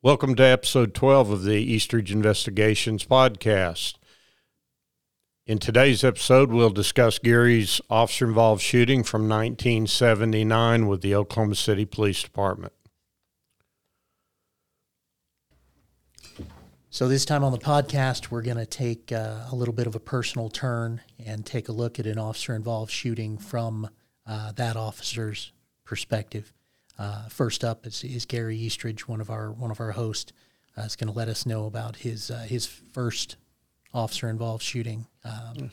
Welcome to episode 12 of the Eastridge Investigations podcast. In today's episode, we'll discuss Gary's officer involved shooting from 1979 with the Oklahoma City Police Department. So, this time on the podcast, we're going to take uh, a little bit of a personal turn and take a look at an officer involved shooting from uh, that officer's perspective. Uh, first up is, is, Gary Eastridge, one of our one of our hosts, uh, is going to let us know about his uh, his first officer involved shooting. Um,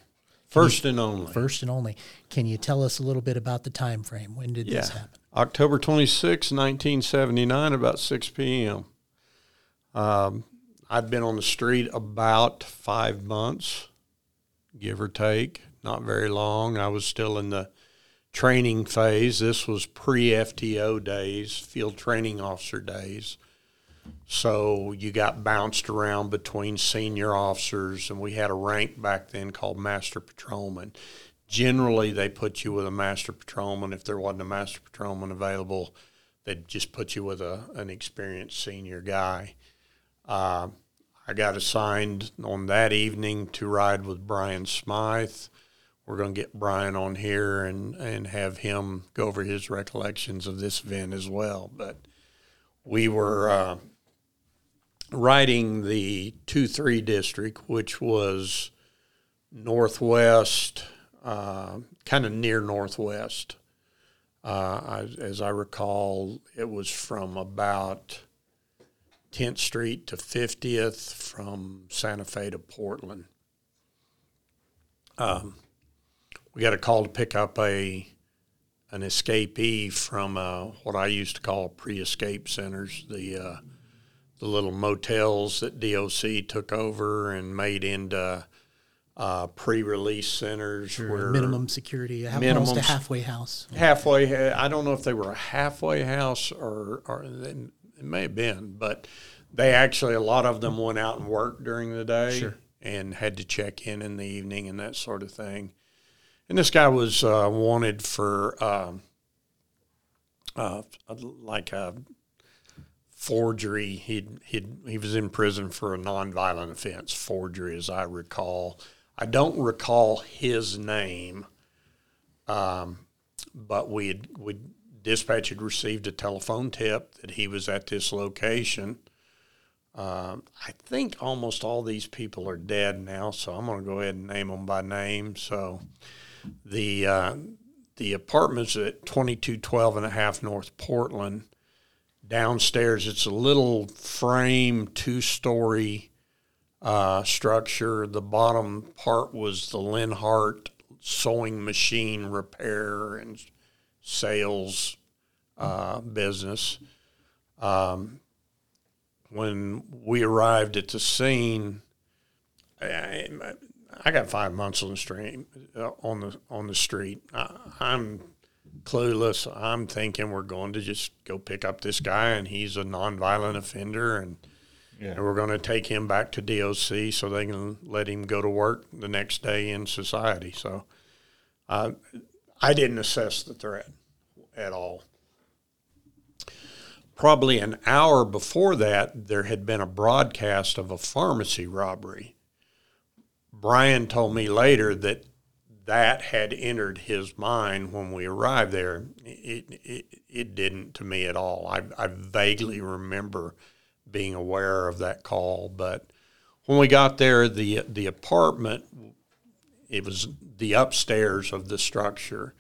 first you, and only. First and only. Can you tell us a little bit about the time frame? When did yeah. this happen? October 26, 1979, about 6 p.m. Um, I'd been on the street about five months, give or take, not very long. I was still in the training phase. This was pre FTO days, field training officer days. So you got bounced around between senior officers, and we had a rank back then called Master Patrolman. Generally, they put you with a Master Patrolman. If there wasn't a Master Patrolman available, they'd just put you with a, an experienced senior guy. Uh, I got assigned on that evening to ride with Brian Smythe we're going to get Brian on here and, and have him go over his recollections of this event as well. But we were uh, riding the 2 3 district, which was northwest, uh, kind of near northwest. Uh, I, as I recall, it was from about 10th Street to 50th, from Santa Fe to Portland. Um, we got a call to pick up a an escapee from uh, what I used to call pre-escape centers, the uh, the little motels that DOC took over and made into uh, pre-release centers sure. where minimum security, almost a halfway house. Halfway, I don't know if they were a halfway house or, or it may have been, but they actually a lot of them went out and worked during the day sure. and had to check in in the evening and that sort of thing. And this guy was uh, wanted for um, uh, like a forgery. He he he was in prison for a nonviolent offense, forgery, as I recall. I don't recall his name, um, but we had we dispatch had received a telephone tip that he was at this location. Um, I think almost all these people are dead now, so I'm going to go ahead and name them by name. So the uh, the apartments at 2212 and a half North Portland. Downstairs, it's a little frame two story uh, structure. The bottom part was the Linhart sewing machine repair and sales uh, business. Um, when we arrived at the scene, I, I got five months on the street uh, on the on the street. I, I'm clueless. I'm thinking we're going to just go pick up this guy, and he's a nonviolent offender, and, yeah. and we're going to take him back to DOC so they can let him go to work the next day in society. So, uh, I didn't assess the threat at all. Probably an hour before that, there had been a broadcast of a pharmacy robbery Brian told me later that that had entered his mind when we arrived there. It, it, it didn't to me at all. I, I vaguely remember being aware of that call, but when we got there, the the apartment, it was the upstairs of the structure.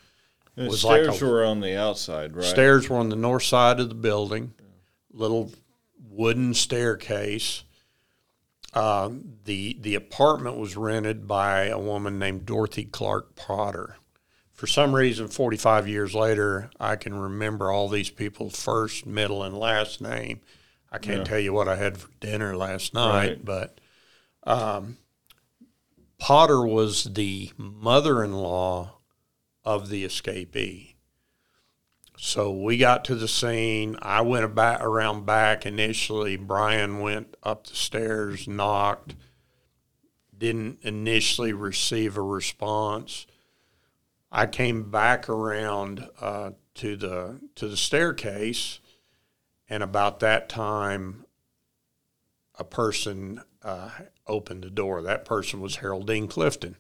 The was stairs like a, were on the outside, right? Stairs were on the north side of the building. Little wooden staircase uh, the the apartment was rented by a woman named Dorothy Clark Potter. For some reason, 45 years later, I can remember all these people's first, middle, and last name. I can't yeah. tell you what I had for dinner last night, right. but um, Potter was the mother-in-law of the escapee. So we got to the scene. I went about around back initially. Brian went up the stairs, knocked, didn't initially receive a response. I came back around uh, to the to the staircase, and about that time, a person uh, opened the door. That person was Harold Dean Clifton.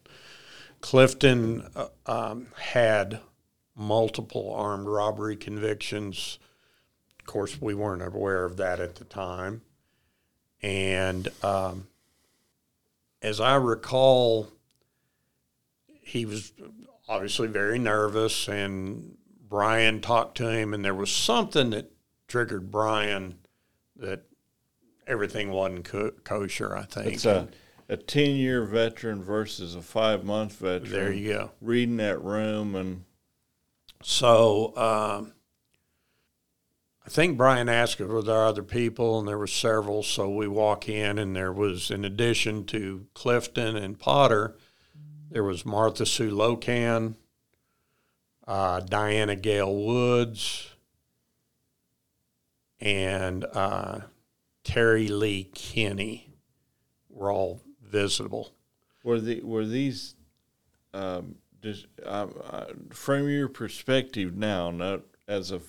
Clifton uh, um, had multiple armed robbery convictions. Of course, we weren't aware of that at the time. And um, as I recall, he was obviously very nervous, and Brian talked to him, and there was something that triggered Brian that everything wasn't co- kosher. I think it's a a ten year veteran versus a five month veteran. There you go. Reading that room and so um, I think Brian asked if there other people, and there were several. So we walk in, and there was, in addition to Clifton and Potter, there was Martha Sue Locan, uh, Diana Gale Woods, and uh, Terry Lee Kinney were all visible. Were the were these um, just from your perspective now, not as a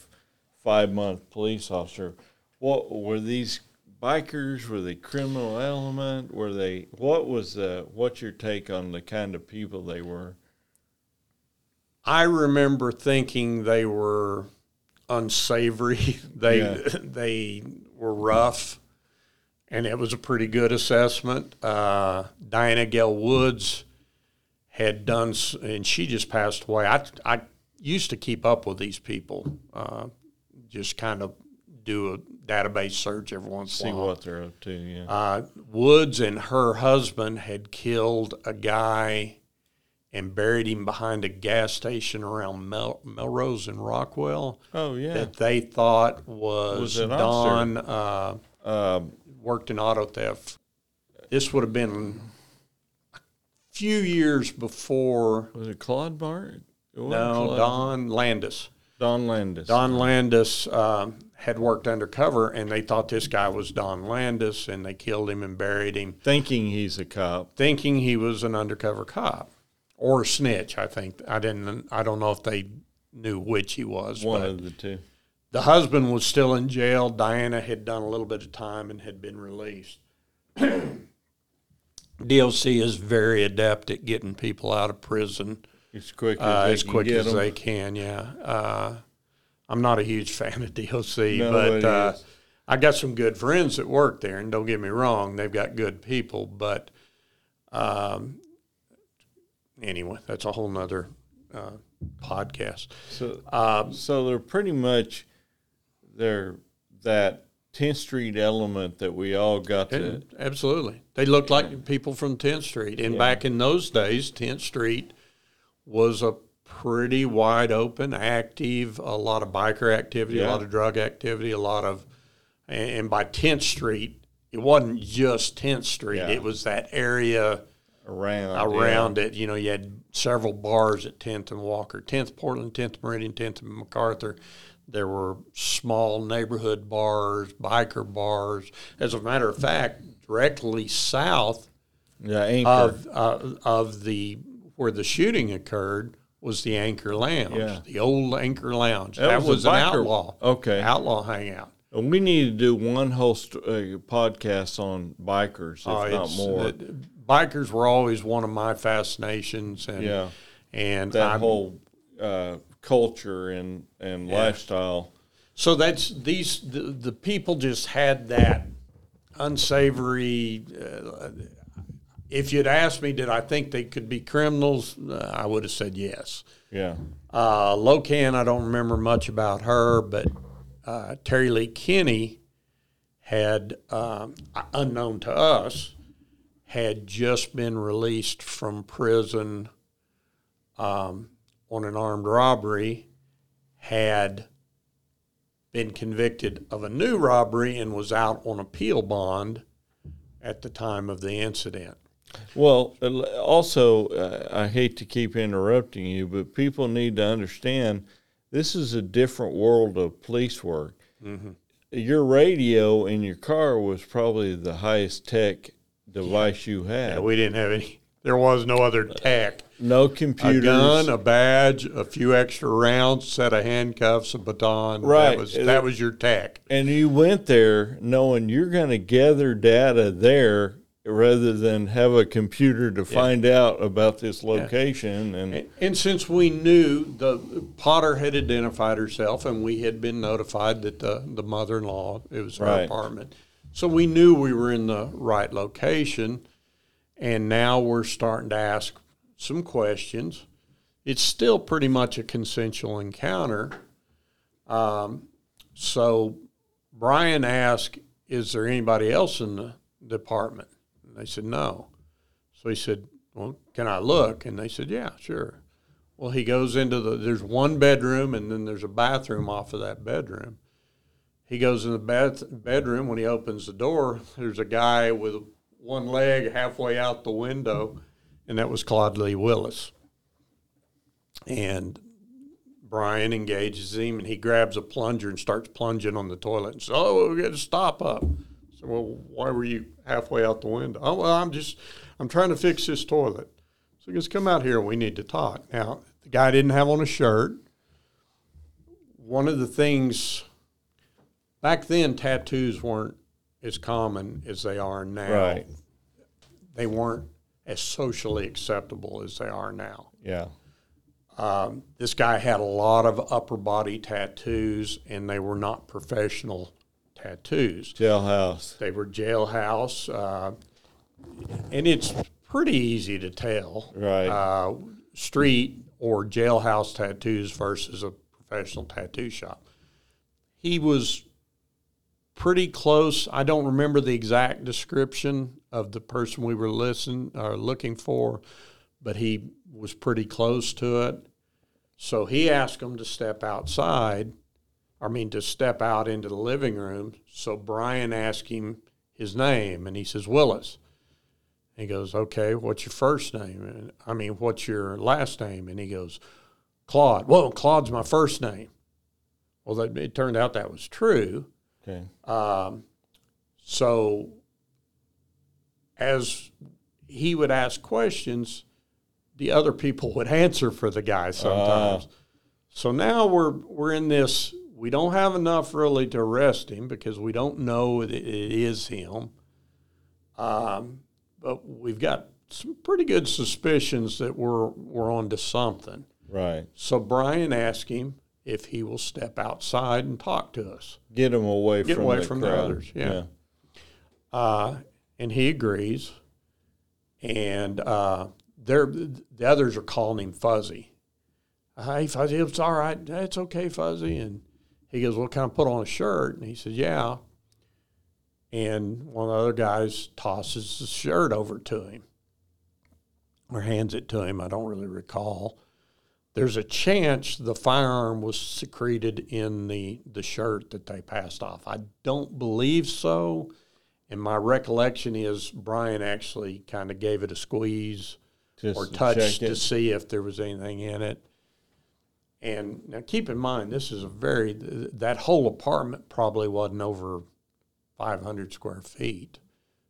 five month police officer, what were these bikers? Were they criminal element? Were they what was the what's your take on the kind of people they were? I remember thinking they were unsavory. they yeah. they were rough and it was a pretty good assessment. Uh, Diana Gale Woods had done, and she just passed away. I, I used to keep up with these people, uh, just kind of do a database search every once in a while. See what they're up to, yeah. Uh, Woods and her husband had killed a guy and buried him behind a gas station around Mel- Melrose and Rockwell. Oh, yeah. That they thought was, was Don. Uh, um, worked in auto theft. This would have been few years before. Was it Claude Bart? no, Claude. Don Landis. Don Landis. Don Landis um, had worked undercover, and they thought this guy was Don Landis, and they killed him and buried him, thinking he's a cop, thinking he was an undercover cop or a snitch. I think I didn't. I don't know if they knew which he was. One of the two. The husband was still in jail. Diana had done a little bit of time and had been released. DOC is very adept at getting people out of prison as quick as, uh, they, as, can quick as they can. Yeah, uh, I'm not a huge fan of no, but uh, I got some good friends that work there, and don't get me wrong, they've got good people. But um, anyway, that's a whole nother uh, podcast. So, um, so they're pretty much they're that 10th Street element that we all got to. Absolutely. They looked like people from 10th Street. And yeah. back in those days, 10th Street was a pretty wide open, active, a lot of biker activity, yeah. a lot of drug activity, a lot of. And by 10th Street, it wasn't just 10th Street, yeah. it was that area around around it. You know, you had several bars at 10th and Walker, 10th Portland, 10th Meridian, 10th and MacArthur. There were small neighborhood bars, biker bars. As a matter of fact, directly south yeah, of uh, of the where the shooting occurred was the Anchor Lounge, yeah. the old Anchor Lounge. That, that was, was an outlaw, okay, outlaw hangout. We need to do one whole st- uh, podcast on bikers, if uh, not more. bikers were always one of my fascinations, and yeah, and that I'm, whole uh, culture and and yeah. lifestyle. So that's these the, the people just had that unsavory. Uh, if you'd asked me, did I think they could be criminals? Uh, I would have said yes. Yeah. Uh, Locan, I don't remember much about her, but uh, Terry Lee Kinney had, um, unknown to us, had just been released from prison um, on an armed robbery had been convicted of a new robbery and was out on appeal bond at the time of the incident. Well, also, uh, I hate to keep interrupting you, but people need to understand this is a different world of police work. Mm-hmm. Your radio in your car was probably the highest tech device yeah. you had. Yeah, we didn't have any There was no other uh, tech. No computer. A gun, a badge, a few extra rounds, set of handcuffs, a baton. Right. That was, that was your tech. And you went there knowing you're going to gather data there rather than have a computer to find out about this location. And And, and since we knew the Potter had identified herself, and we had been notified that the the mother in law it was her Right. apartment, so we knew we were in the right location. And now we're starting to ask some questions. It's still pretty much a consensual encounter. Um, so Brian asked, "Is there anybody else in the department?" And they said, "No." So he said, Well, can I look? And they said, Yeah, sure. Well, he goes into the, there's one bedroom and then there's a bathroom off of that bedroom. He goes in the bath, bedroom. When he opens the door, there's a guy with one leg halfway out the window, and that was Claude Lee Willis. And Brian engages him and he grabs a plunger and starts plunging on the toilet and says, Oh, we got to stop up. So, well, why were you halfway out the window? Oh, well, I'm just, I'm trying to fix this toilet. So he goes, come out here. We need to talk. Now, the guy didn't have on a shirt. One of the things, back then, tattoos weren't as common as they are now. Right. They weren't as socially acceptable as they are now. yeah. Um, this guy had a lot of upper body tattoos, and they were not professional tattoos. Jailhouse. They were jailhouse, uh, and it's pretty easy to tell. Right. Uh, street or jailhouse tattoos versus a professional tattoo shop. He was pretty close. I don't remember the exact description of the person we were listening or looking for, but he was pretty close to it. So he asked him to step outside. I mean, to step out into the living room. So Brian asked him his name, and he says Willis. He goes, "Okay, what's your first name?" And I mean, what's your last name? And he goes, "Claude." Well, Claude's my first name. Well, it turned out that was true. Okay. Um, so, as he would ask questions, the other people would answer for the guy sometimes. so now we're we're in this. We don't have enough really to arrest him because we don't know that it is him. Um, but we've got some pretty good suspicions that we're we're onto something. Right. So Brian asked him if he will step outside and talk to us. Get him away Get from away the from the crowd. others, yeah. Uh, and he agrees. And uh, they're, the others are calling him Fuzzy. Hey, Fuzzy, it's all right. It's okay, Fuzzy. And he goes, Well, can I put on a shirt? And he says, Yeah. And one of the other guys tosses the shirt over to him or hands it to him. I don't really recall. There's a chance the firearm was secreted in the, the shirt that they passed off. I don't believe so. And my recollection is Brian actually kind of gave it a squeeze Just or to touched check to see if there was anything in it. And now keep in mind, this is a very, that whole apartment probably wasn't over 500 square feet.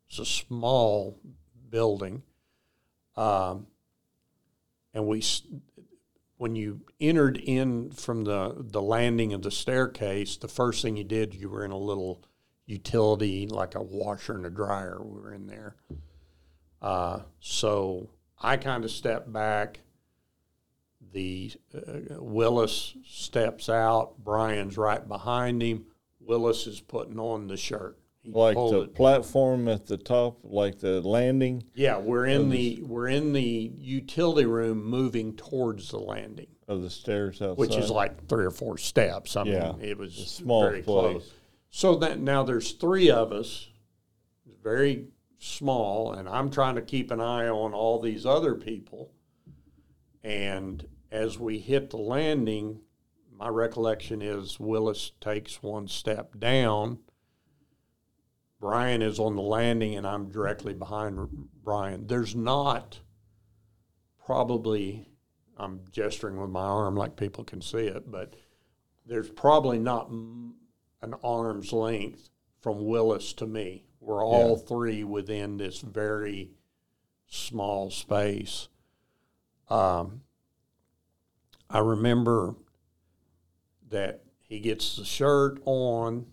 It's a small building. Um, and we, when you entered in from the, the landing of the staircase, the first thing you did, you were in a little utility, like a washer and a dryer. We were in there. Uh, so I kind of stepped back. The uh, Willis steps out. Brian's right behind him. Willis is putting on the shirt. Like the it. platform at the top, like the landing. Yeah, we're in the we're in the utility room, moving towards the landing, of the stairs outside. which is like three or four steps. I mean, Yeah, it was small very close. So that now there's three of us, very small, and I'm trying to keep an eye on all these other people. And as we hit the landing, my recollection is Willis takes one step down. Brian is on the landing, and I'm directly behind Brian. There's not probably, I'm gesturing with my arm like people can see it, but there's probably not an arm's length from Willis to me. We're all three within this very small space. Um, I remember that he gets the shirt on,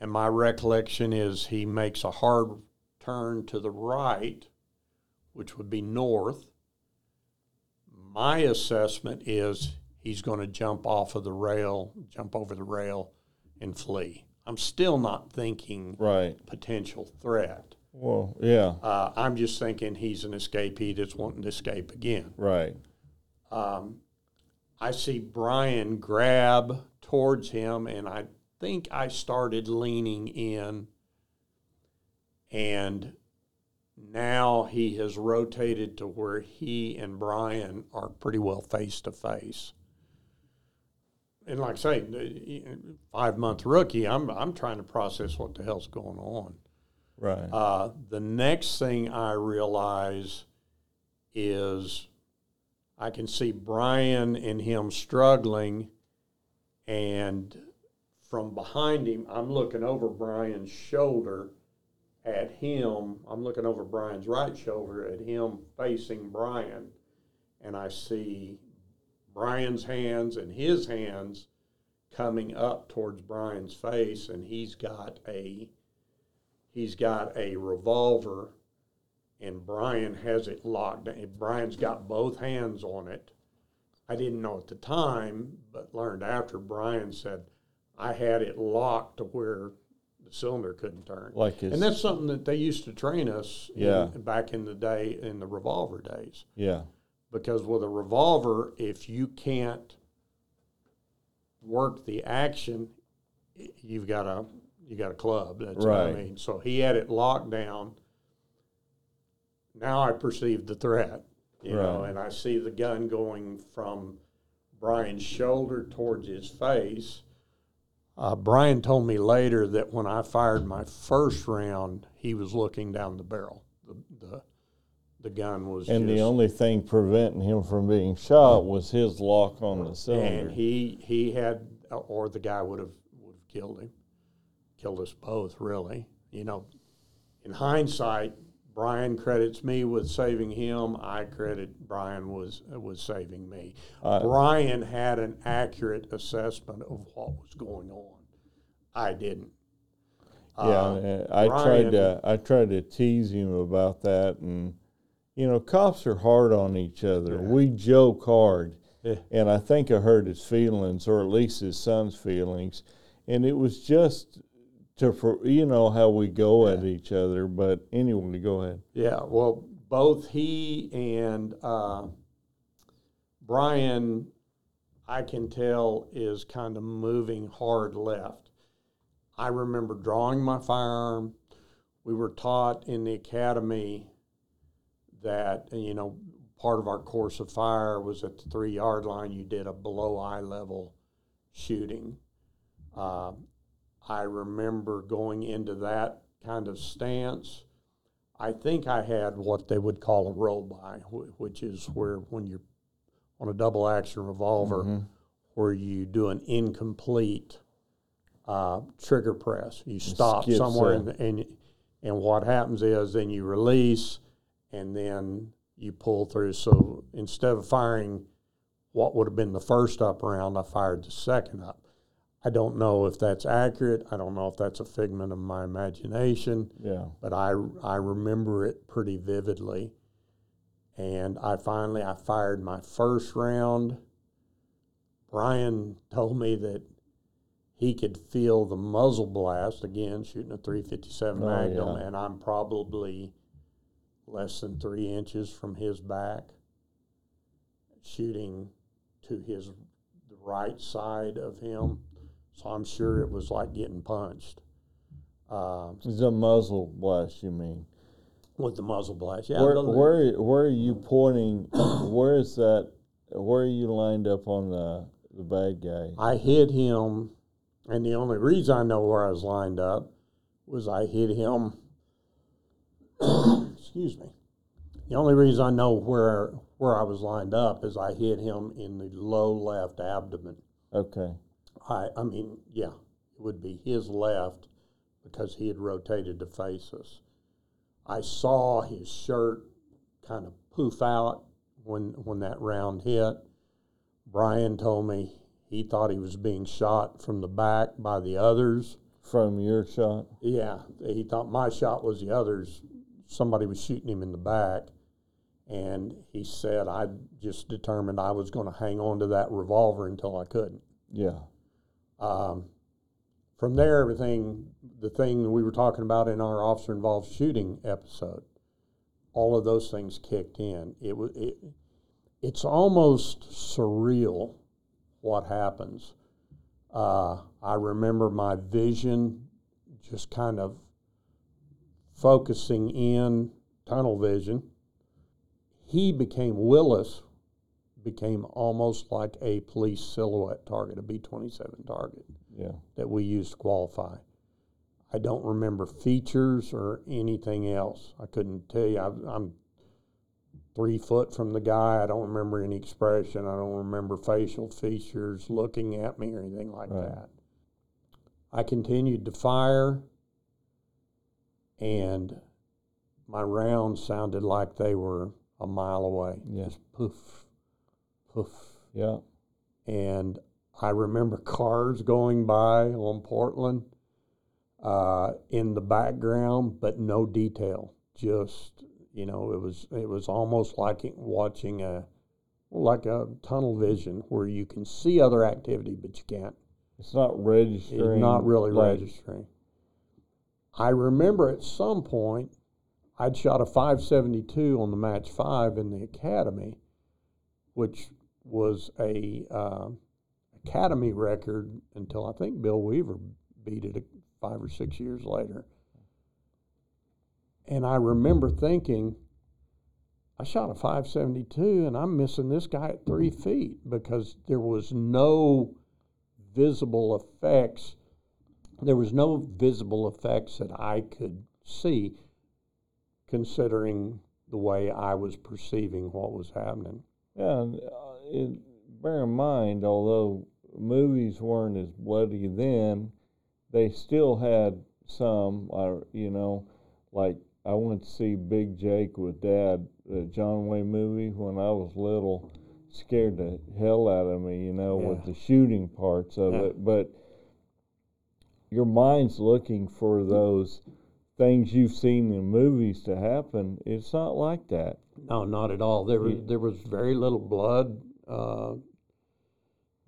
and my recollection is he makes a hard turn to the right, which would be north. My assessment is he's going to jump off of the rail, jump over the rail, and flee. I'm still not thinking Right. potential threat. Well, yeah. Uh, I'm just thinking he's an escapee that's wanting to escape again. Right. Um, I see Brian grab towards him, and I think I started leaning in, and now he has rotated to where he and Brian are pretty well face to face. And like I say, five month rookie, I'm I'm trying to process what the hell's going on. Right. Uh, the next thing I realize is I can see Brian and him struggling, and from behind him, I'm looking over Brian's shoulder at him. I'm looking over Brian's right shoulder at him facing Brian, and I see Brian's hands and his hands coming up towards Brian's face, and he's got a he's got a revolver and Brian has it locked. And Brian's got both hands on it. I didn't know at the time, but learned after Brian said I had it locked to where the cylinder couldn't turn. Like his, and that's something that they used to train us in- Yeah. back in the day in the revolver days. yeah. Because with a revolver, if you can't work the action, you've got a you got a club. That's what I mean. So he had it locked down. Now I perceive the threat, you know, Right. and I see the gun going from Brian's shoulder towards his face. Uh, Brian told me later that when I fired my first round, he was looking down the barrel. The the, the gun was And the only thing preventing him from being shot was his lock on the cylinder. and he he had or the guy would have would have killed him killed us both really you know in hindsight brian credits me with saving him i credit brian was was saving me I- brian had an accurate assessment of what was going on i didn't Yeah, Uh, I Brian- tried to I tried to tease him about that, and you know, cops are hard on each other. Yeah. We joke hard, Yeah. and I think I hurt his feelings, or at least his son's feelings, and it was just to for you know how we go at each other. But anyway, go ahead. Yeah, well, both he and uh, Brian, I can tell, is kind of moving hard left. I remember drawing my firearm. We were taught in the academy that, you know, part of our course of fire was at the three yard line, you did a below eye level shooting. Uh, I remember going into that kind of stance. I think I had what they would call a roll by, which is where when you're on a double action revolver, Mhm. where you do an incomplete uh, trigger press. You stop somewhere, the, and and what happens is then you release, and then you pull through. So instead of firing what would have been the first up round, I fired the second up. I don't know if that's accurate. I don't know if that's a figment of my imagination Yeah, but I, I remember it pretty vividly. And I finally I fired my first round. Brian told me that he could feel the muzzle blast again shooting a 357 Oh, Magnum, yeah. and I'm probably less than three inches from his back, shooting to his the right side of him. So I'm sure it was like getting punched. Uh, it's a muzzle blast. You mean? with the muzzle blast. Yeah, where where where are you pointing? where is that? Where are you lined up on the the bad guy? I hit him, and the only reason I know where I was lined up was I hit him. excuse me. The only reason I know where where I was lined up is I hit him in the low left abdomen. Okay. I I mean, yeah, it would be his left because he had rotated to face us. I saw his shirt kind of poof out when when that round hit. Brian told me he thought he was being shot from the back by the others. From your shot? Yeah, he thought my shot was the others. Somebody was shooting him in the back. And he said, I just determined I was going to hang on to that revolver until I couldn't. Yeah. Um, from there, everything, the thing we were talking about in our officer involved shooting episode, all of those things kicked in. It was, it, it's almost surreal what happens. Uh, I remember my vision just kind of focusing in, tunnel vision. He became, Willis became almost like a police silhouette target, a B 27 target Yeah. that we used to qualify. I don't remember features or anything else. I couldn't tell you. I, I'm three foot from the guy. I don't remember any expression. I don't remember facial features looking at me or anything like Right. that. I continued to fire, and my rounds sounded like they were a mile away. Yeah. Just poof, poof Yeah. and I remember cars going by on Portland uh, in the background, but no detail. Just you know, it was it was almost like watching a like a tunnel vision where you can see other activity, but you can't. It's not registering. It's not really like- registering. I remember at some point I'd shot a 572 on the match five in the academy, which was a uh, academy record until I think Bill Weaver beat it five or six years later. And I remember thinking, I shot a 572 and I'm missing this guy at three feet because there was no visible effects. There was no visible effects that I could see, considering the way I was perceiving what was happening. Yeah. It, bear in mind, although movies weren't as bloody then, they still had some. Uh, you know, like I went to see Big Jake with Dad, the John Wayne movie when I was little. Scared the hell out of me, you know, with the shooting parts of Yeah. it. But your mind's looking for those things you've seen in movies to happen. It's not like that. No, not at all. There was Yeah. there was very little blood uh,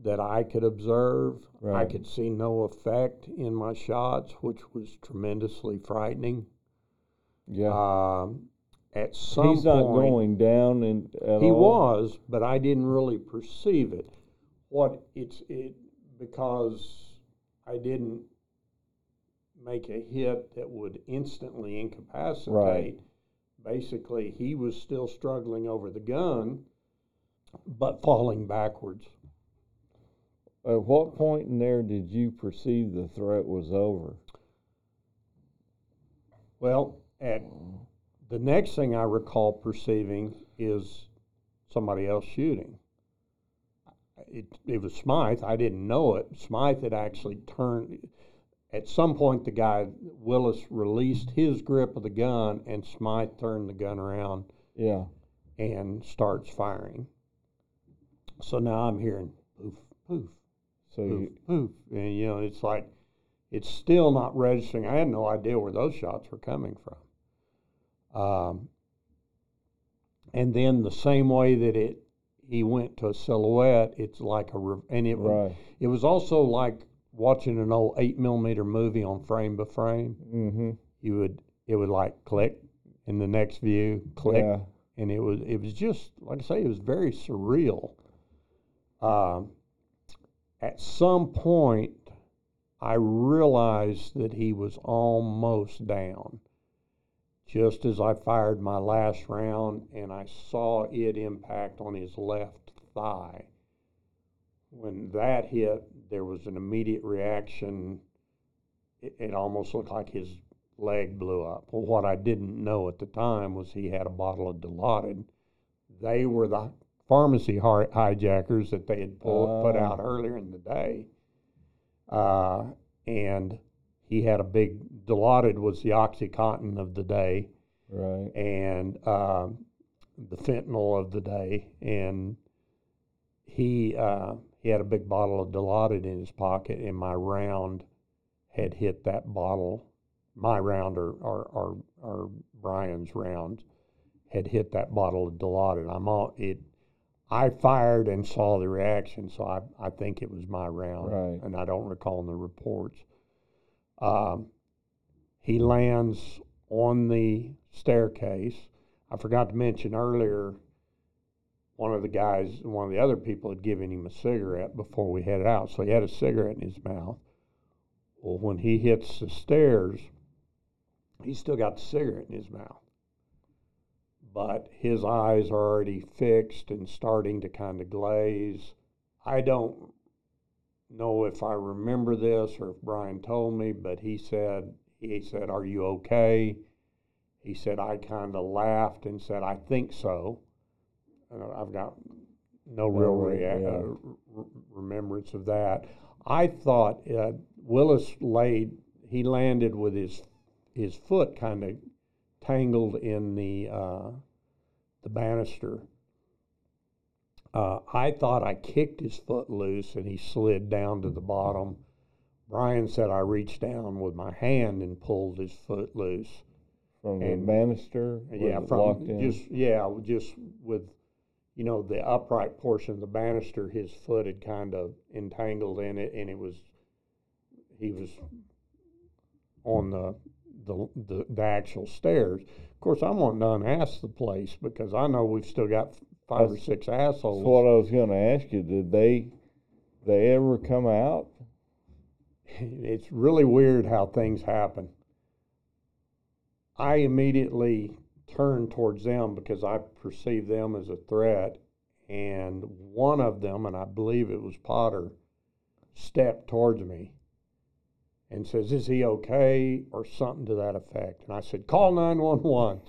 that I could observe. I could see no effect in my shots, which was tremendously frightening. Yeah. Um, at some He's not point, going down and he all. was, but I didn't really perceive it. What it's it because I didn't make a hit that would instantly incapacitate. Right. Basically, he was still struggling over the gun, but falling backwards. At what point in there did you perceive the threat was over? Well, at the next thing I recall perceiving is somebody else shooting. It, it was Smythe. I didn't know it. Smythe had actually turned. At some point, the guy Willis released his grip of the gun, and Smythe turned the gun around Yeah. and starts firing. So now I'm hearing poof, poof, So poof, you, poof, and you know it's like it's still not registering. I had no idea where those shots were coming from. Um, and then the same way that it he went to a silhouette, it's like a and it right. it was also like watching an old eight millimeter movie on frame by frame. Mm-hmm. You would it would like click in the next view, click, Yeah. and it was it was just like I say, it was very surreal. Um, at some point, I realized that he was almost down. Just as I fired my last round, and I saw it impact on his left thigh. When that hit, there was an immediate reaction. It, it almost looked like his leg blew up. Well, what I didn't know at the time was he had a bottle of Dilaudid. They were the pharmacy hijackers that they had pulled, put Oh. out earlier in the day. Uh, and he had a big Dilaudid was the OxyContin of the day, Right. and um, the fentanyl of the day, and he uh, he had a big bottle of Dilaudid in his pocket, and my round had hit that bottle. My round or or, or, or Brian's round had hit that bottle of Dilaudid. I'm all it. I fired and saw the reaction, so I, I think it was my round, Right. and I don't recall in the reports. Um, he lands on the staircase. I forgot to mention earlier, one of the guys, one of the other people had given him a cigarette before we headed out, so he had a cigarette in his mouth. Well, when he hits the stairs, he's still got the cigarette in his mouth. But his eyes are already fixed and starting to kind of glaze. I don't know if I remember this or if Brian told me, but he said, he said, Are you okay? He said, I kind of laughed and said, I think so. I've got no real re- rea- yeah. uh, r- remembrance of that. I thought uh, Willis laid, he landed with his his foot kind of tangled in the uh, the banister. Uh, I thought I kicked his foot loose and he slid down to the bottom. Brian said I reached down with my hand and pulled his foot loose. From the And- banister? Yeah, from just yeah, just with you know the upright portion of the banister, his foot had kind of entangled in it, and it was he was on the the the, the actual stairs. Of course, I'm wanting to unask the place because I know we've still got five or That's- six That's assholes. what I was gonna ask you, did they, they ever come out? it's really weird how things happen. I immediately turned towards them because I perceived them as a threat, and one of them, and I believe it was Potter, stepped towards me and says, "Is he okay?" or something to that effect. And I said, "Call 911."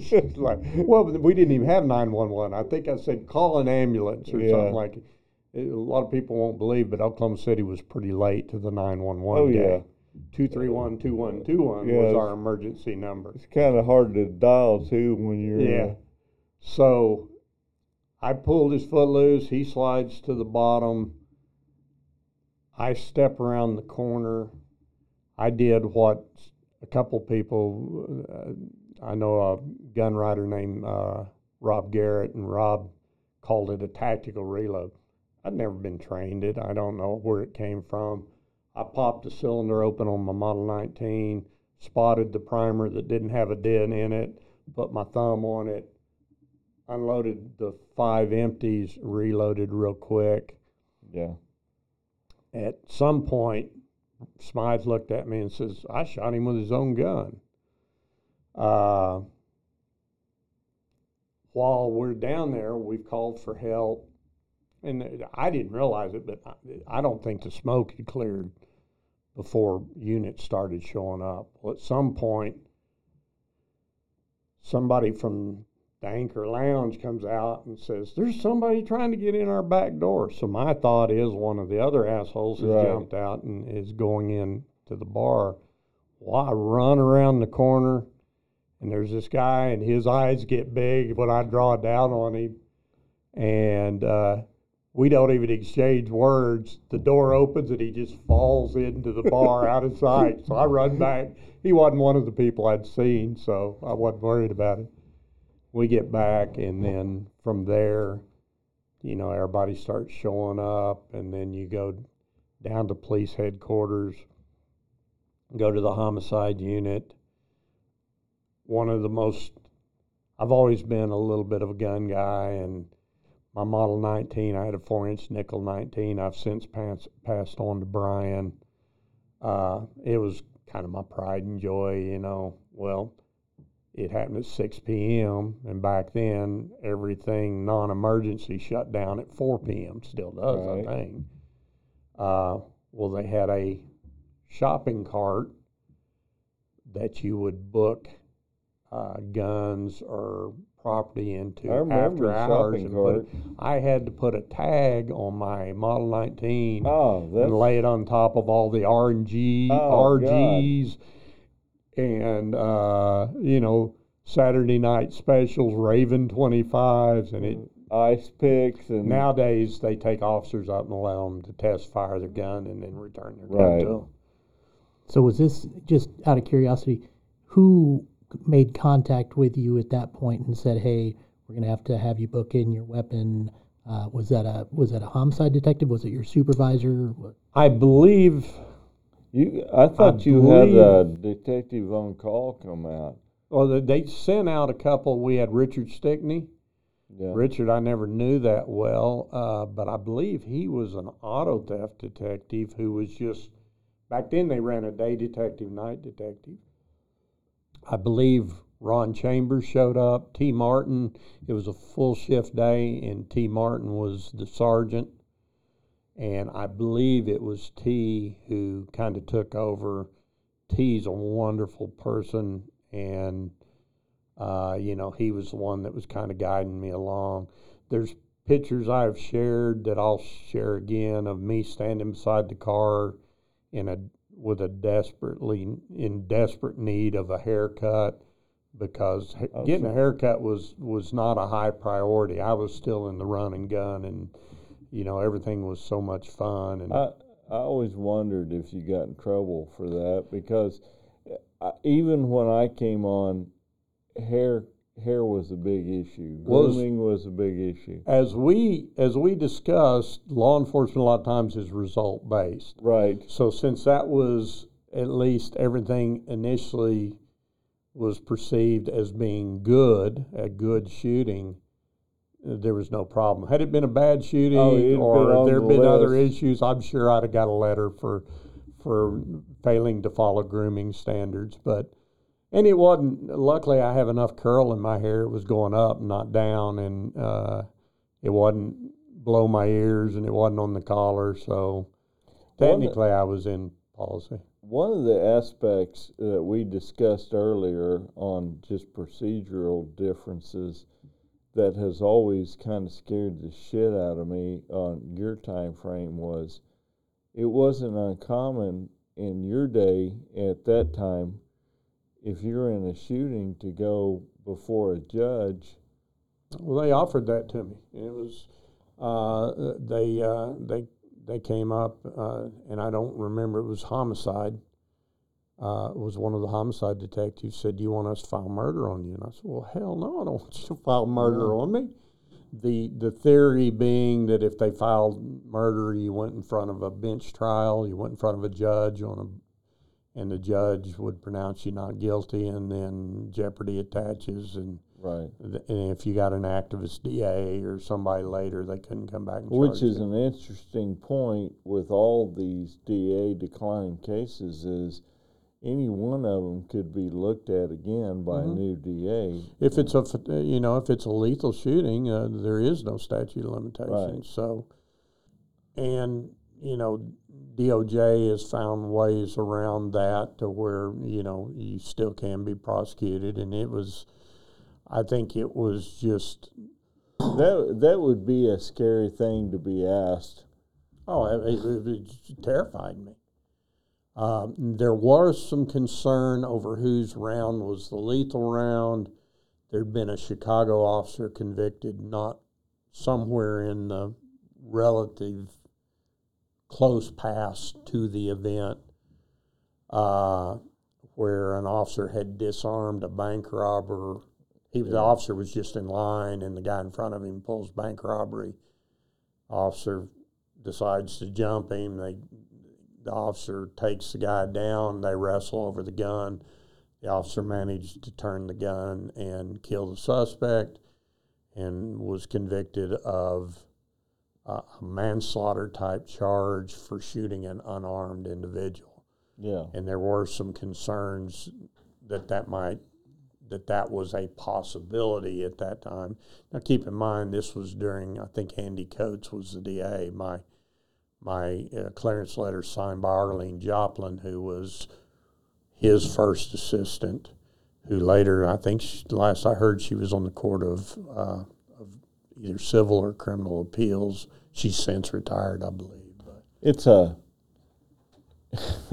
She's like, "Well, we didn't even have 911. I think I said call an ambulance or Yeah. something like." it. A lot of people won't believe, but Oklahoma City was pretty late to the 911 Oh, day. yeah. 231 2121 Yeah, was our emergency number. It's kinda hard to dial too when you're. Uh, yeah. So I pulled his foot loose. He slides to the bottom. I step around the corner. I did what a couple people, uh, I know a gun writer named uh, Rob Garrett, and Rob called it a tactical reload. I'd never been trained it. I don't know where it came from. I popped the cylinder open on my Model 19, spotted the primer that didn't have a dent in it, put my thumb on it, unloaded the five empties, reloaded real quick. Yeah. At some point, Smythe looked at me and says, I shot him with his own gun. Uh, while we're down there, we've called for help. And I didn't realize it, but I, don't think the smoke had cleared before units started showing up. Well, at some point, somebody from the Anchor Lounge comes out and says, There's somebody trying to get in our back door. So my thought is one of the other assholes has Right. jumped out and is going in to the bar. Well, I run around the corner and there's this guy and his eyes get big when I draw down on him. And uh, we don't even exchange words. The door opens and he just falls into the bar out of sight. So I run back. He wasn't one of the people I'd seen, so I wasn't worried about it. We get back, and then from there, you know, everybody starts showing up, and then you go down to police headquarters, go to the homicide unit. One of the most, I've always been a little bit of a gun guy, and my Model 19, I had a four inch nickel 19. I've since pass, passed on to Brian. Uh, it was kind of my pride and joy, you know. Well, it happened at 6 p.m. and back then everything non-emergency shut down at 4 p.m. Still does, Right. I think. Uh, well, they had a shopping cart that you would book uh, guns or property into I remember after hours. shopping and put it- I had to put a tag on my Model 19 Oh, and lay it on top of all the RNG, Oh, God. RGs, and uh, you know Saturday night specials, Raven 25s, and it Ice picks and nowadays they take officers up and allow them to test fire their gun and then return their gun to them. So was this just out of curiosity? Who made contact with you at that point and said, "Hey, we're going to have to have you book in your weapon"? Uh, was that a was that a homicide detective? Was it your supervisor? I believe You, I thought you had a detective on call come out. well they- they sent out a couple. We had Richard Stickney. Yeah. Richard, I never knew that well, uh, but I believe he was an auto theft detective who was just back then they ran a day detective, night detective. I believe Ron Chambers showed up. T. Martin, it was a full shift day, and T. Martin was the sergeant. And I believe it was T who kind of took over. T's a wonderful person, and uh, you know, he was the one that was kind of guiding me along. There's pictures I've shared that I'll share again of me standing beside the car in a with a desperately in desperate need of a haircut because Oh, getting a haircut was was not a high priority. I was still in the run and gun and you know everything was so much fun and I I always wondered if you got in trouble for that because I, even when I came on, hair hair was a big issue. Was- Grooming was a big issue. as we as we discussed, law enforcement a lot of times is result based. Right. So since that was at least everything initially was perceived as being good, a good shooting, uh, there was no problem. Had it been a bad shooting Oh, it'd been or there the been other issues, I'm sure I'd have got a letter for for failing to follow grooming standards. But and it wasn't. Luckily, I have enough curl in my hair; it was going up, not down, and uh, it wasn't below my ears, and it wasn't on the collar. So technically, I was in policy. One of the aspects that we discussed earlier on just procedural differences that has always kind of scared the shit out of me on your time frame was it wasn't uncommon in your day at that time if you're in a shooting to go before a judge Well, they offered that to me. It was uh, they uh, they they came up, uh, and I don't remember. It was homicide. Uh, was one of the homicide detectives said, "Do you want us to file murder on you?" And I said, "Well, hell no, I don't want you to file murder on me." The the theory being that if they filed murder, you went in front of a bench trial, you went in front of a judge on a, and the judge would pronounce you not guilty, and then jeopardy attaches, and right And if you got an activist DA or somebody later, they couldn't come back and which is you. an interesting point with all these DA declining cases is any one of them could be looked at again by Mhm. a new DA. If it's a you know if it's a lethal shooting, uh, there is no statute of limitations. Right. So, and you know DOJ has found ways around that to where you know you still can be prosecuted, and it was, I think it was just That that would be a scary thing to be asked. Oh, it, it, it terrified me. Um, there was some concern over whose round was the lethal round. There'd been a Chicago officer convicted, not somewhere in the relative close past to the event, uh, where an officer had disarmed a bank robber. He the officer was just in line, and the guy in front of him pulls bank robbery. Officer decides to jump him. They, the officer takes the guy down. They wrestle over the gun. The officer managed to turn the gun and kill the suspect, and was convicted of a manslaughter type charge for shooting an unarmed individual. Yeah. And there were some concerns that that might that that was a possibility at that time. Now, keep in mind, this was during I think Andy Coats was the DA. My my uh, clearance letter signed by Arlene Johnson, who was his first assistant, who later I think she, last I heard she was on the court of uh, of either civil or criminal appeals. She's since retired, I believe. But It's a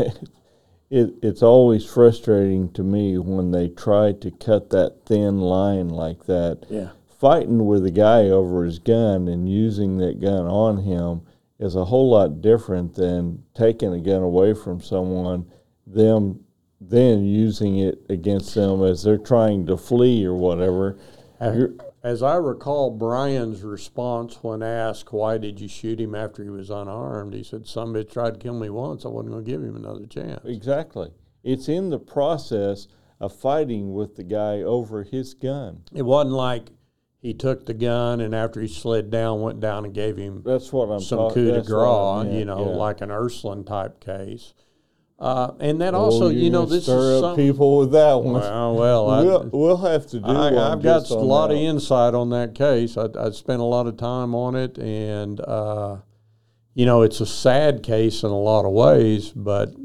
it, it's always frustrating to me when they try to cut that thin line like that. Yeah. Fighting with a guy over his gun and using that gun on him is a whole lot different than taking a gun away from someone, them then using it against them as they're trying to flee or whatever. You're- As I recall, Brian's response when asked, Why did you shoot him after he was unarmed? He said, Somebody tried to kill me once. I wasn't going to give him another chance. Exactly. It's in the process of fighting with the guy over his gun. It wasn't like he took the gun and after he slid down, went down and gave him That's what I'm some talking. coup de grace, you know, yeah. like an Ersland type case. Uh, and that Oh, also, you know, this stir is up something. people with that one. Well, well, I, we'll, we'll have to do I, I've got a lot that. of insight on that case. I, I spent a lot of time on it, and uh, you know, it's a sad case in a lot of ways, but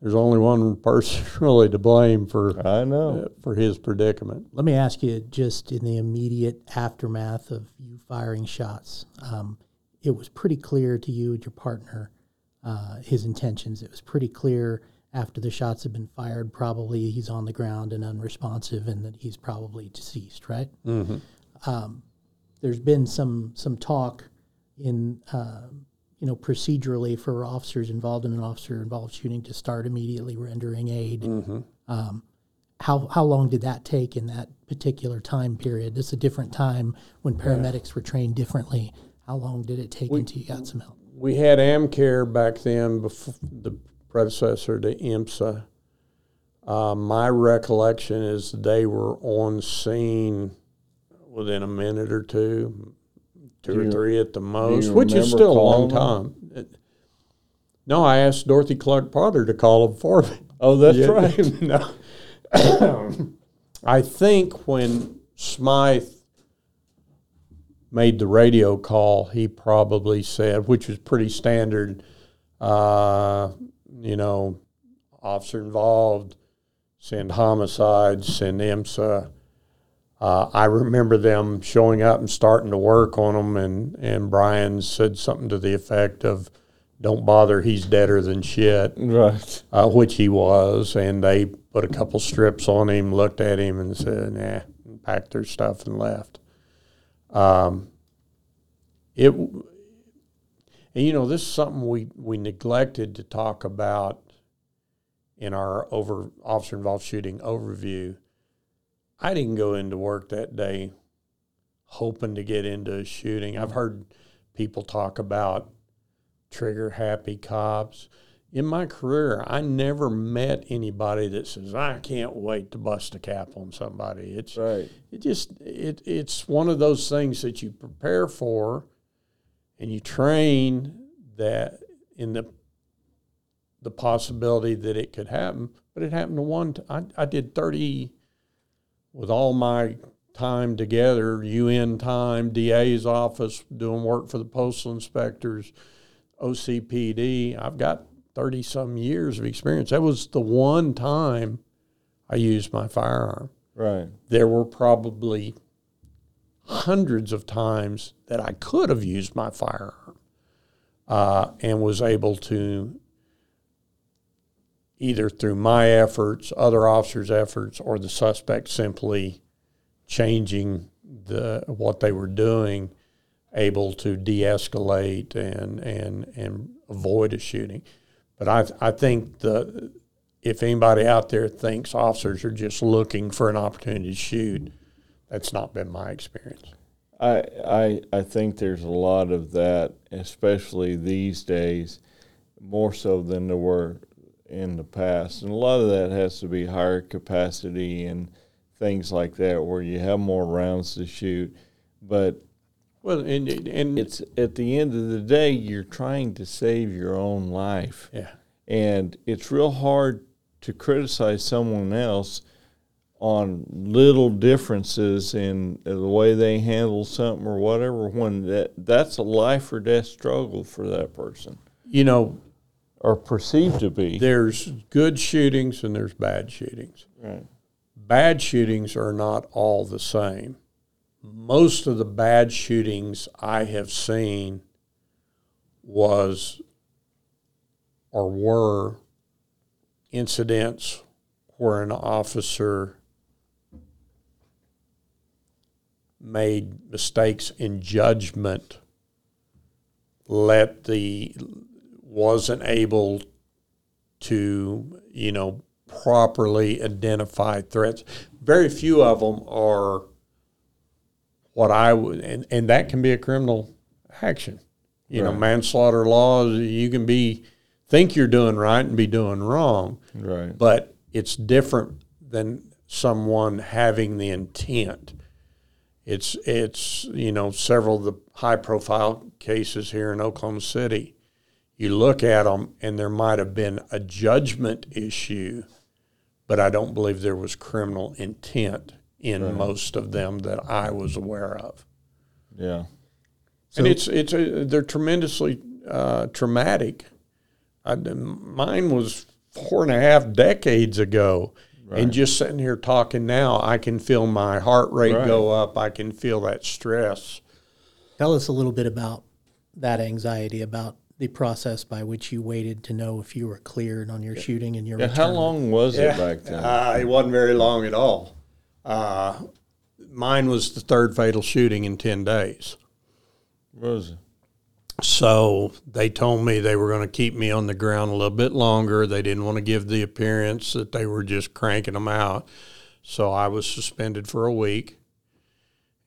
there's only one person really to blame for I know. uh, for his predicament. Let me ask you, just in the immediate aftermath of you firing shots, um, it was pretty clear to you and your partner uh, his intentions. It was pretty clear after the shots had been fired, probably he's on the ground and unresponsive, and that he's probably deceased. Right? Mm-hmm. Um, there's been some some talk in uh, you know procedurally for officers involved in an officer involved shooting to start immediately rendering aid. Mm-hmm. Um, how how long did that take in that particular time period? This is a different time when paramedics were trained differently. How long did it take until you got some help? We had Amcare back then, before the predecessor to EMSA. Uh, my recollection is they were on scene within a minute or two, two Do or three at the most, which is still a long time. It- no, I asked Dorothy Clark Potter to call them for me. Oh, that's Yeah, right. no. I think when Smythe made the radio call, he probably said, which was pretty standard, uh, you know, officer involved, send homicide, send EMSA. Uh, I remember them showing up and starting to work on them, and, and Brian said something to the effect of, don't bother, he's deader than shit Right. uh, which he was, and they put a couple strips on him, looked at him, and said, "Nah," and packed their stuff and left. Um, it, and you know, this is something we we neglected to talk about in our over officer involved shooting overview. I didn't go into work that day hoping to get into a shooting. I've heard people talk about trigger happy cops in my career, I never met anybody that says I can't wait to bust a cap on somebody. It's Right. it just it it's one of those things that you prepare for, and you train that in the the possibility that it could happen. But it happened to one. T- I I did thirty with all my time together, UN time, DA's office, doing work for the postal inspectors, OCPD. I've got 30 some years of experience. That was the one time I used my firearm. Right. There were probably hundreds of times that I could have used my firearm uh, and was able to, either through my efforts, other officers' efforts, or the suspect simply changing the what they were doing, able to de-escalate and and and avoid a shooting. But I I think the if anybody out there thinks officers are just looking for an opportunity to shoot, that's not been my experience. I I I think there's a lot of that, especially these days, more so than there were in the past. And a lot of that has to be higher capacity and things like that, where you have more rounds to shoot. But Well, and and it's at the end of the day, you're trying to save your own life. yeah. And it's real hard to criticize someone else on little differences in the way they handle something or whatever when that that's a life or death struggle for that person You know, or perceived to be. there's good shootings and there's bad shootings. Right. Bad shootings are not all the same. Most of the bad shootings I have seen was or were incidents where an officer made mistakes in judgment, let the wasn't able to, you know, properly identify threats. Very few of them are what I would, and, and that can be a criminal action. You know, manslaughter laws, you can be, think you're doing right and be doing wrong Right. but it's different than someone having the intent. It's it's you know several of the high profile cases here in Oklahoma City. You look at them and there might have been a judgment issue, but I don't believe there was criminal intent in most of them that I was aware of. Yeah. and it's it's a, they're tremendously uh, traumatic. I, mine was four and a half decades ago, and just sitting here talking now, I can feel my heart rate Right. go up. I can feel that stress. Tell us a little bit about that anxiety, about the process by which you waited to know if you were cleared on your shooting and your Yeah. How long was it back then? Uh, it wasn't very long at all. Uh, mine was the third fatal shooting in ten days. Was it? So they told me they were going to keep me on the ground a little bit longer. They didn't want to give the appearance that they were just cranking them out. So I was suspended for a week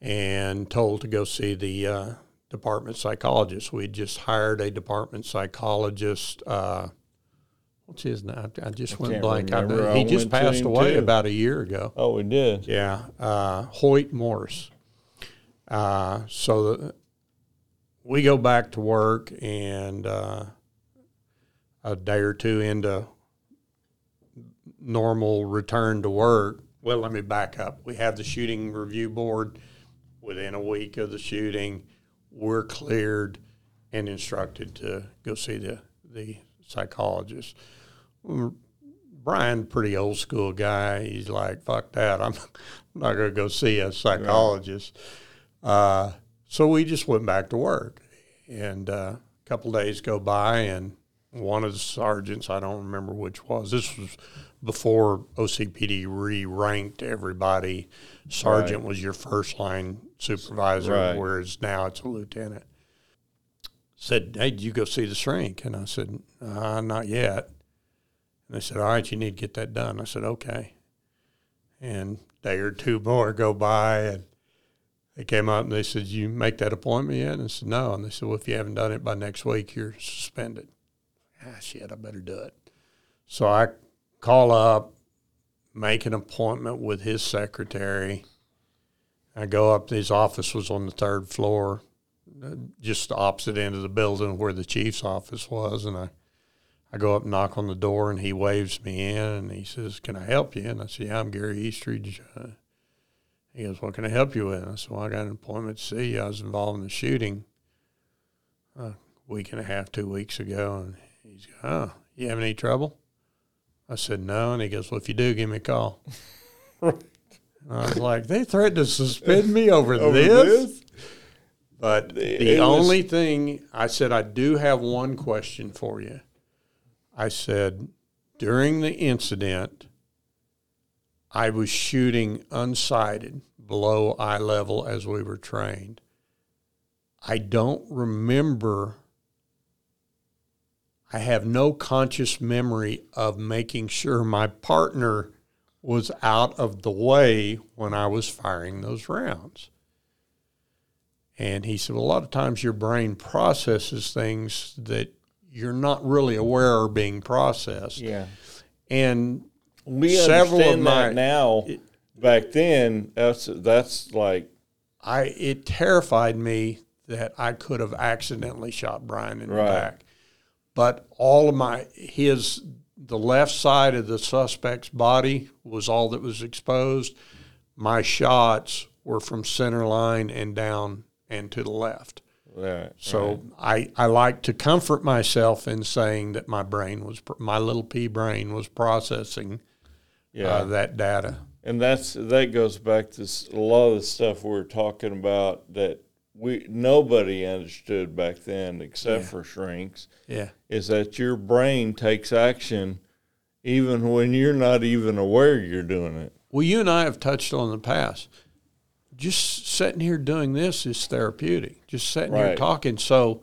and told to go see the uh, department psychologist. We just hired a department psychologist. Uh, what's his name? I just went blank. I, remember. I he just passed away too. about a year ago. Oh, we did. Yeah, uh, Hoyt Morris. Uh, so the, we go back to work, and uh, a day or two into normal return to work. Well, let me back up. We have the shooting review board. Within a week of the shooting, we're cleared and instructed to go see the the psychologist. Brian, pretty old school guy. He's like, "Fuck that! I'm not going to go see a psychologist." Uh, so we just went back to work, and uh, a couple days go by, and one of the sergeants, I don't remember which was. This was before OCPD re-ranked everybody. Sergeant Right. was your first line supervisor, Right. whereas now it's a lieutenant. Said, "Hey, did you go see the shrink?" And I said, uh, "Not yet." And they said, "All right, you need to get that done." I said, "Okay." And day or two more go by, and they came up and they said, "You make that appointment yet?" And I said, "No." And they said, "Well, if you haven't done it by next week, you're suspended." Ah, shit! I better do it. So I call up, make an appointment with his secretary. I go up. His office was on the third floor, uh, just the opposite end of the building where the chief's office was, and I. I go up and knock on the door, and he waves me in, and he says, "Can I help you?" And I said, "Yeah, I'm Gary Eastridge." Uh, he goes, "What can I help you with?" I said, "Well, I got an appointment to see you. I was involved in the shooting a week and a half, two weeks ago." And he's, "Oh, you having any trouble?" I said, "No." And he goes, "Well, if you do, give me a call." And I was like, "They threatened to suspend me over, Over this? this? But the was- only thing I said, I do have one question for you. I said, during the incident, I was shooting unsighted below eye level as we were trained. I don't remember, I have no conscious memory of making sure my partner was out of the way when I was firing those rounds. And he said, well, a lot of times your brain processes things that you're not really aware are being processed. Yeah. And We Several of my- that now. Back then, that's that's like I it terrified me that I could have accidentally shot Brian in Right. the back. But all of my his the left side of the suspect's body was all that was exposed. My shots were from center line and down and to the left. that. So I, I like to comfort myself in saying that my brain was my little pea brain was processing yeah. uh, that data. And that's that goes back to a lot of the stuff we are talking about that we nobody understood back then except Yeah. for shrinks Yeah, is that your brain takes action even when you're not even aware you're doing it. Well, you and I have touched on in the past. Just sitting here doing this is therapeutic. Just sitting here talking. So,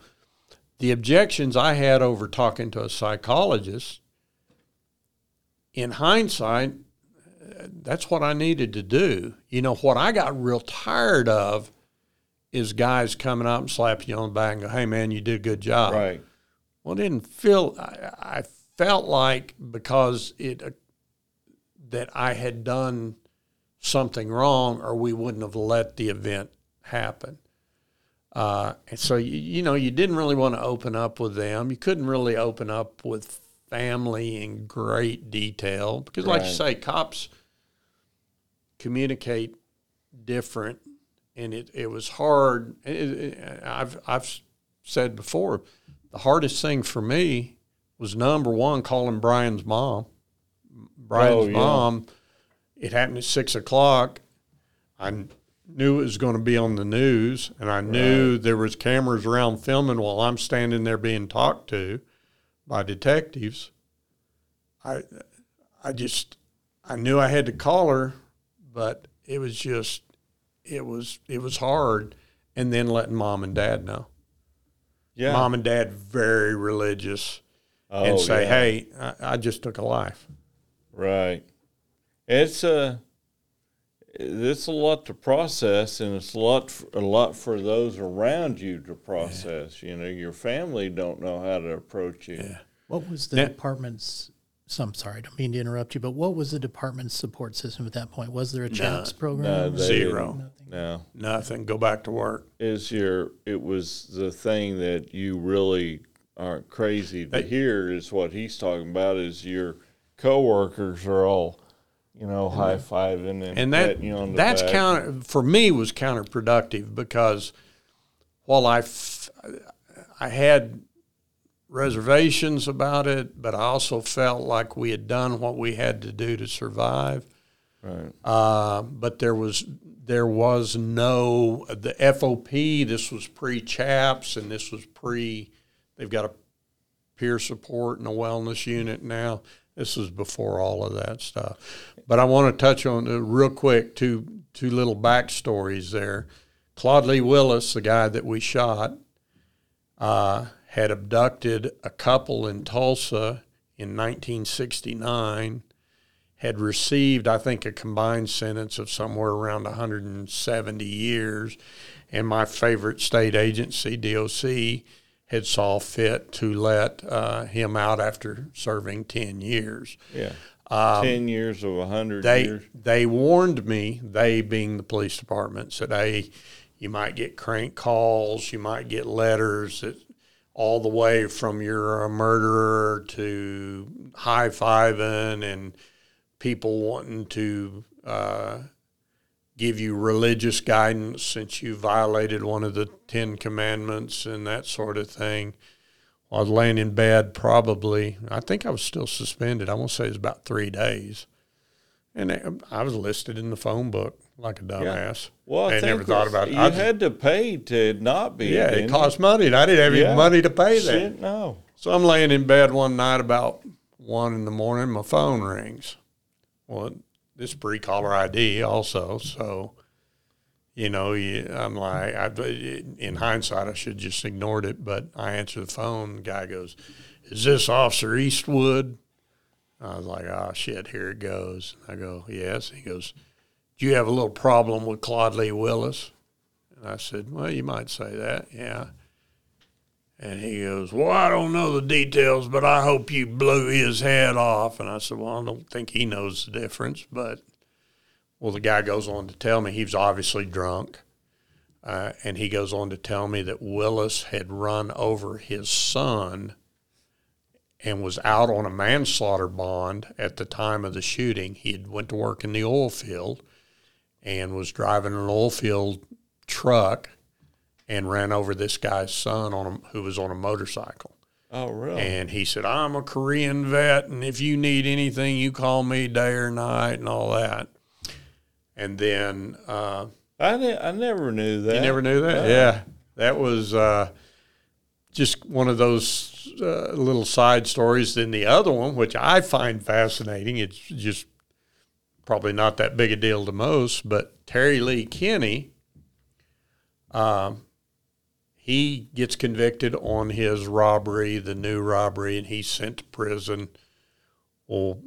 the objections I had over talking to a psychologist, in hindsight, that's what I needed to do. You know, what I got real tired of is guys coming up and slapping you on the back and go, hey, man, you did a good job. Right. Well, it didn't feel. I, I felt like because it uh, that I had done something wrong, or we wouldn't have let the event happen. Uh, and so you, you know you didn't really want to open up with them. You couldn't really open up with family in great detail because, like you say, cops communicate different, and it, it was hard. It, it, I've I've said before, the hardest thing for me was number one calling Brian's mom. Brian's Oh, yeah. mom. It happened at six o'clock. I knew it was going to be on the news, and I knew there was cameras around filming while I'm standing there being talked to by detectives. I I just I knew I had to call her, but it was just it was it was hard. And then letting mom and dad know. Yeah. Mom and dad very religious, oh, and say, yeah. "Hey, I, I just took a life." Right. It's a it's a lot to process, and it's a lot f- a lot for those around you to process. You know, your family don't know how to approach you. Yeah. What was the Yeah. department's? So I'm sorry, I don't mean to interrupt you, but what was the department's support system at that point? Was there a CHAPS program? they Zero. Nothing? No, Nothing. Go back to work. is your it was the thing that you really aren't crazy to They- hear is what he's talking about. Is your coworkers are all you know high fiving and, and that you on the that's back. counter for me was counterproductive because while I f- I had reservations about it, but I also felt like we had done what we had to do to survive. Right. Uh, but there was there was no the FOP. This was pre chaps, and this was pre. They've got a peer support and a wellness unit now. This was before all of that stuff. But I want to touch on uh, real quick two two little backstories there. Claude Lee Willis, the guy that we shot, uh, had abducted a couple in Tulsa in 1969 had received, I think, a combined sentence of somewhere around 170 years, and my favorite state agency, DOC, had saw fit to let uh, him out after serving 10 years. Yeah. Um, Ten years of hundred They years. they warned me, they being the police department, said, "Hey, you might get crank calls, you might get letters that." All the way from you're a murderer to high fiving and people wanting to uh, give you religious guidance since you violated one of the Ten Commandments and that sort of thing. I was laying in bed, probably. I think I was still suspended. I want to say it was about three days, and I- I was listed in the phone book like a dumbass. Well, I, I never thought about it. You I had to pay to not be. Yeah, it cost money, and I didn't have Yeah. any money to pay that. Shit, no. So I'm laying in bed one night about one in the morning. My phone rings. Well, this pre caller ID also. So, you know, you, I'm like, I, in hindsight, I should just ignored it. But I answer the phone. The guy goes, "Is this Officer Eastwood?" I was like, "Oh shit, here it goes." I go, "Yes." He goes, "Do you have a little problem with Claude Lee Willis?" And I said, "Well, you might say that, yeah." And he goes, Well, I don't know the details, but I hope you blew his head off. And I said, Well, I don't think he knows the difference. But, well, the guy goes on to tell me he was obviously drunk. Uh, and he goes on to tell me that Willis had run over his son and was out on a manslaughter bond at the time of the shooting. He had went to work in the oil field and was driving an oil field truck and ran over this guy's son on a, who was on a motorcycle. Oh, really? And he said, "I'm a Korean vet, and if you need anything, you call me day or night, and all that." And then uh, I, ne- I never knew that. you never knew that, No. yeah, that was uh, just one of those uh, little side stories. Then the other one, which I find fascinating, it's just probably not that big a deal to most, but Terry Lee Kinney, um, he gets convicted on his robbery, the new robbery, and he's sent to prison. Well,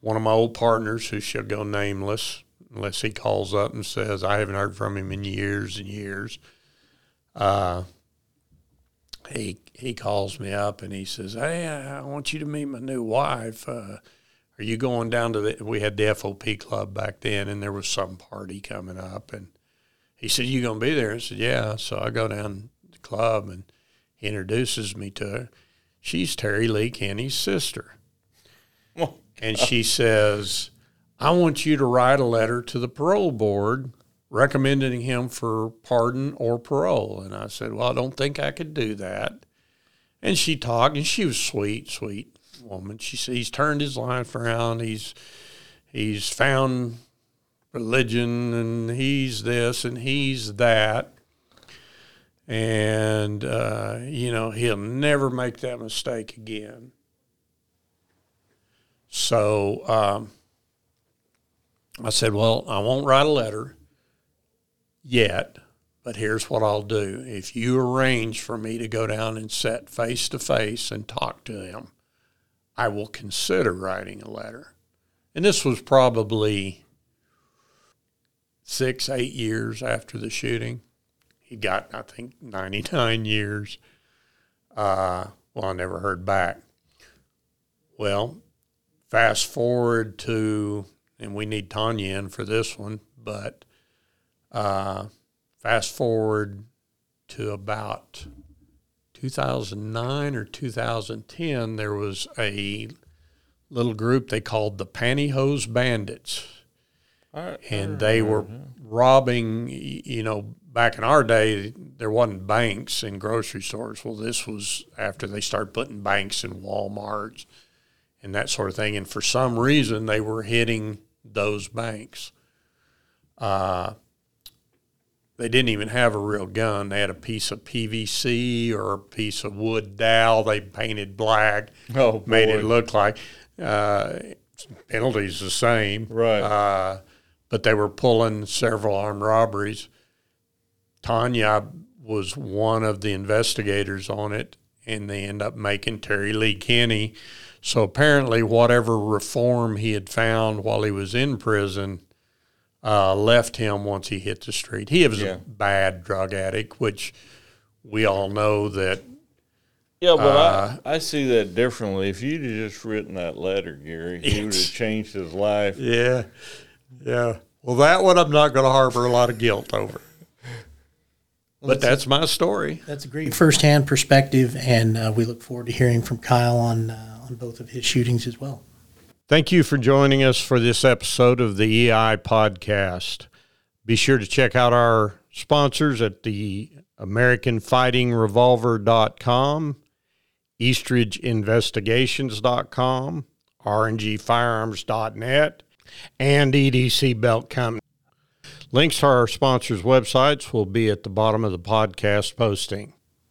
one of my old partners, who shall go nameless, unless he calls up and says, I haven't heard from him in years and years. Uh, he he calls me up and he says, "Hey, I want you to meet my new wife. Uh, are you going down to the? We had the FOP club back then, and there was some party coming up, and he said, "You gonna be there?" I said, "Yeah." So I go down to the club and he introduces me to her. She's Terry Lee Kinney's sister, oh, and she says, "I want you to write a letter to the parole board." recommending him for pardon or parole. And I said, Well, I don't think I could do that. And she talked, and she was sweet, sweet woman. She said he's turned his life around. He's he's found religion, and he's this, and he's that. And uh, you know he'll never make that mistake again. So um, I said, "Well, I won't write a letter yet, but here's what I'll do. If you arrange for me to go down and sit face to face and talk to him, I will consider writing a letter. And this was probably six, eight years after the shooting. He got, I think, 99 years. Uh, well, I never heard back. Well, fast forward to, and we need Tanya in for this one, but uh, fast forward to about 2009 or 2010, there was a little group they called the Pantyhose Bandits. and they were robbing, you know, back in our day, there wasn't banks in grocery stores. Well, this was after they started putting banks in Walmarts and that sort of thing. And for some reason, they were hitting those banks. Uh, they didn't even have a real gun. They had a piece of PVC or a piece of wood dowel they painted black. Oh, made boy. it look like uh, penalties the same. Right. Uh, but they were pulling several armed robberies. Tanya was one of the investigators on it, and they end up making Terry Lee Kinney. So apparently, whatever reform he had found while he was in prison uh, left him once he hit the street. He was Yeah. a bad drug addict, which we all know that. Yeah, but Uh, I, I see that differently. If you'd have just written that letter, Gary, he would have changed his life. Yeah, yeah. Well, that one I'm not going to harbor a lot of guilt over. But that's my story. That's a great firsthand perspective, and uh, we look forward to hearing from Kyle on uh, on both of his shootings as well. Thank you for joining us for this episode of the EI podcast. Be sure to check out our sponsors at the AmericanFightingRevolver.com, EastridgeInvestigations.com, RNGFirearms.net, and EDC Belt Company. Links to our sponsors' websites will be at the bottom of the podcast posting.